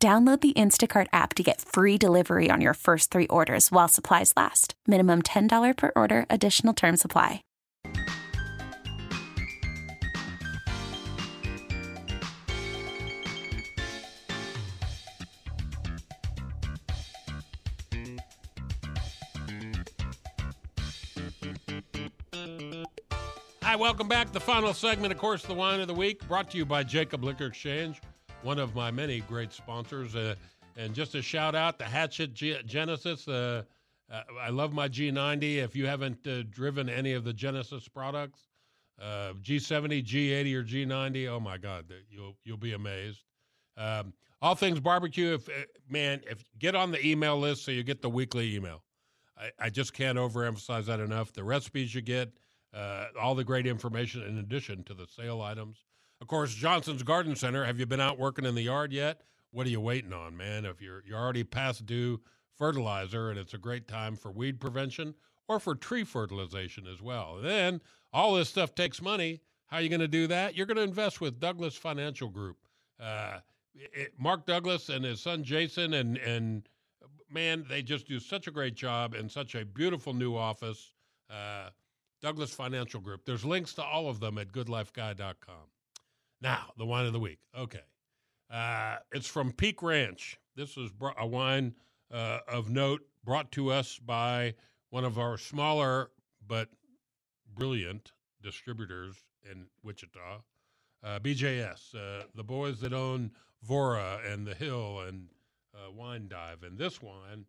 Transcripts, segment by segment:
Download the Instacart app to get free delivery on your first three orders while supplies last. Minimum $10 per order, additional term supply. Hi, welcome back. The final segment, of course, the wine of the week, brought to you by Jacob Liquor Exchange one of my many great sponsors. Uh, and just a shout out to Hatchett G- Genesis. Uh, uh, I love my G90. If you haven't uh, driven any of the Genesis products, uh, G70, G80, or G90, oh my God, you'll you'll be amazed. Um, all things barbecue. If uh, man, if get on the email list so you get the weekly email. I, I just can't overemphasize that enough. The recipes you get, all the great information in addition to the sale items. Of course, Johnson's Garden Center. Have you been out working in the yard yet? What are you waiting on, man? If you're you're already past due fertilizer, and it's a great time for weed prevention or for tree fertilization as well. And then all this stuff takes money. How are you going to do that? You're going to invest with Douglas Financial Group. Uh, it, Mark Douglas and his son Jason, and and man, they just do such a great job in such a beautiful new office. Uh, Douglas Financial Group. There's links to all of them at goodlifeguy.com. Now, the wine of the week. Okay. Uh, it's from Peake Ranch. This is a wine uh, of note brought to us by one of our smaller but brilliant distributors in Wichita, uh, BJS, uh, the boys that own Vora and The Hill and uh, Wine Dive. And this wine,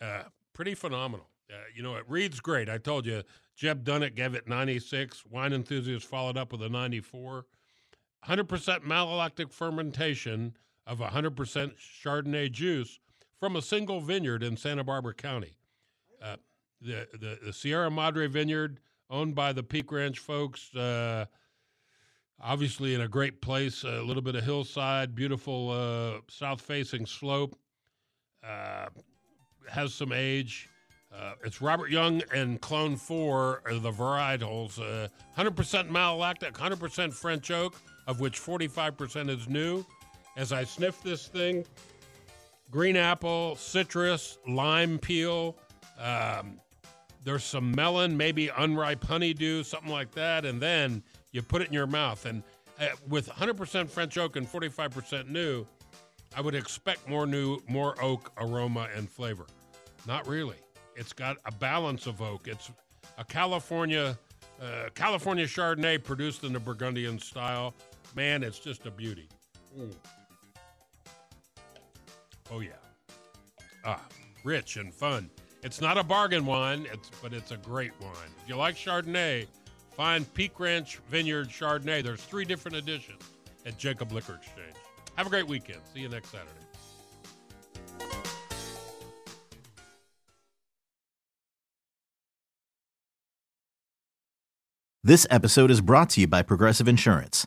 uh, pretty phenomenal. you know, it reads great. I told you, Jeb Dunnuck gave it 96. Wine Enthusiast followed up with a 94. 100% malolactic fermentation of 100% Chardonnay juice from a single vineyard in Santa Barbara County. Uh, the, the, the Sierra Madre Vineyard, owned by the Peake Ranch folks, uh, obviously in a great place, a little bit of hillside, beautiful uh, south facing slope, uh, has some age. Uh, it's Robert Young and Clone 4 are the varietals. 100% malolactic, 100% French oak, of which 45% is new. As I sniff this thing, green apple, citrus, lime peel. Um, there's some melon, maybe unripe honeydew, something like that. And then you put it in your mouth. And uh, with 100% French oak and 45% new, I would expect more new, more oak aroma and flavor. Not really. It's got a balance of oak. It's a California uh, California Chardonnay produced in the Burgundian style Man, it's just a beauty. Mm. Oh yeah. Ah, rich and fun. It's not a bargain wine, it's but it's a great wine. If you like Chardonnay, find Peake Ranch Vineyard Chardonnay. There's three different editions at Jacob Liquor Exchange. Have a great weekend. See you next Saturday. This episode is brought to you by Progressive Insurance.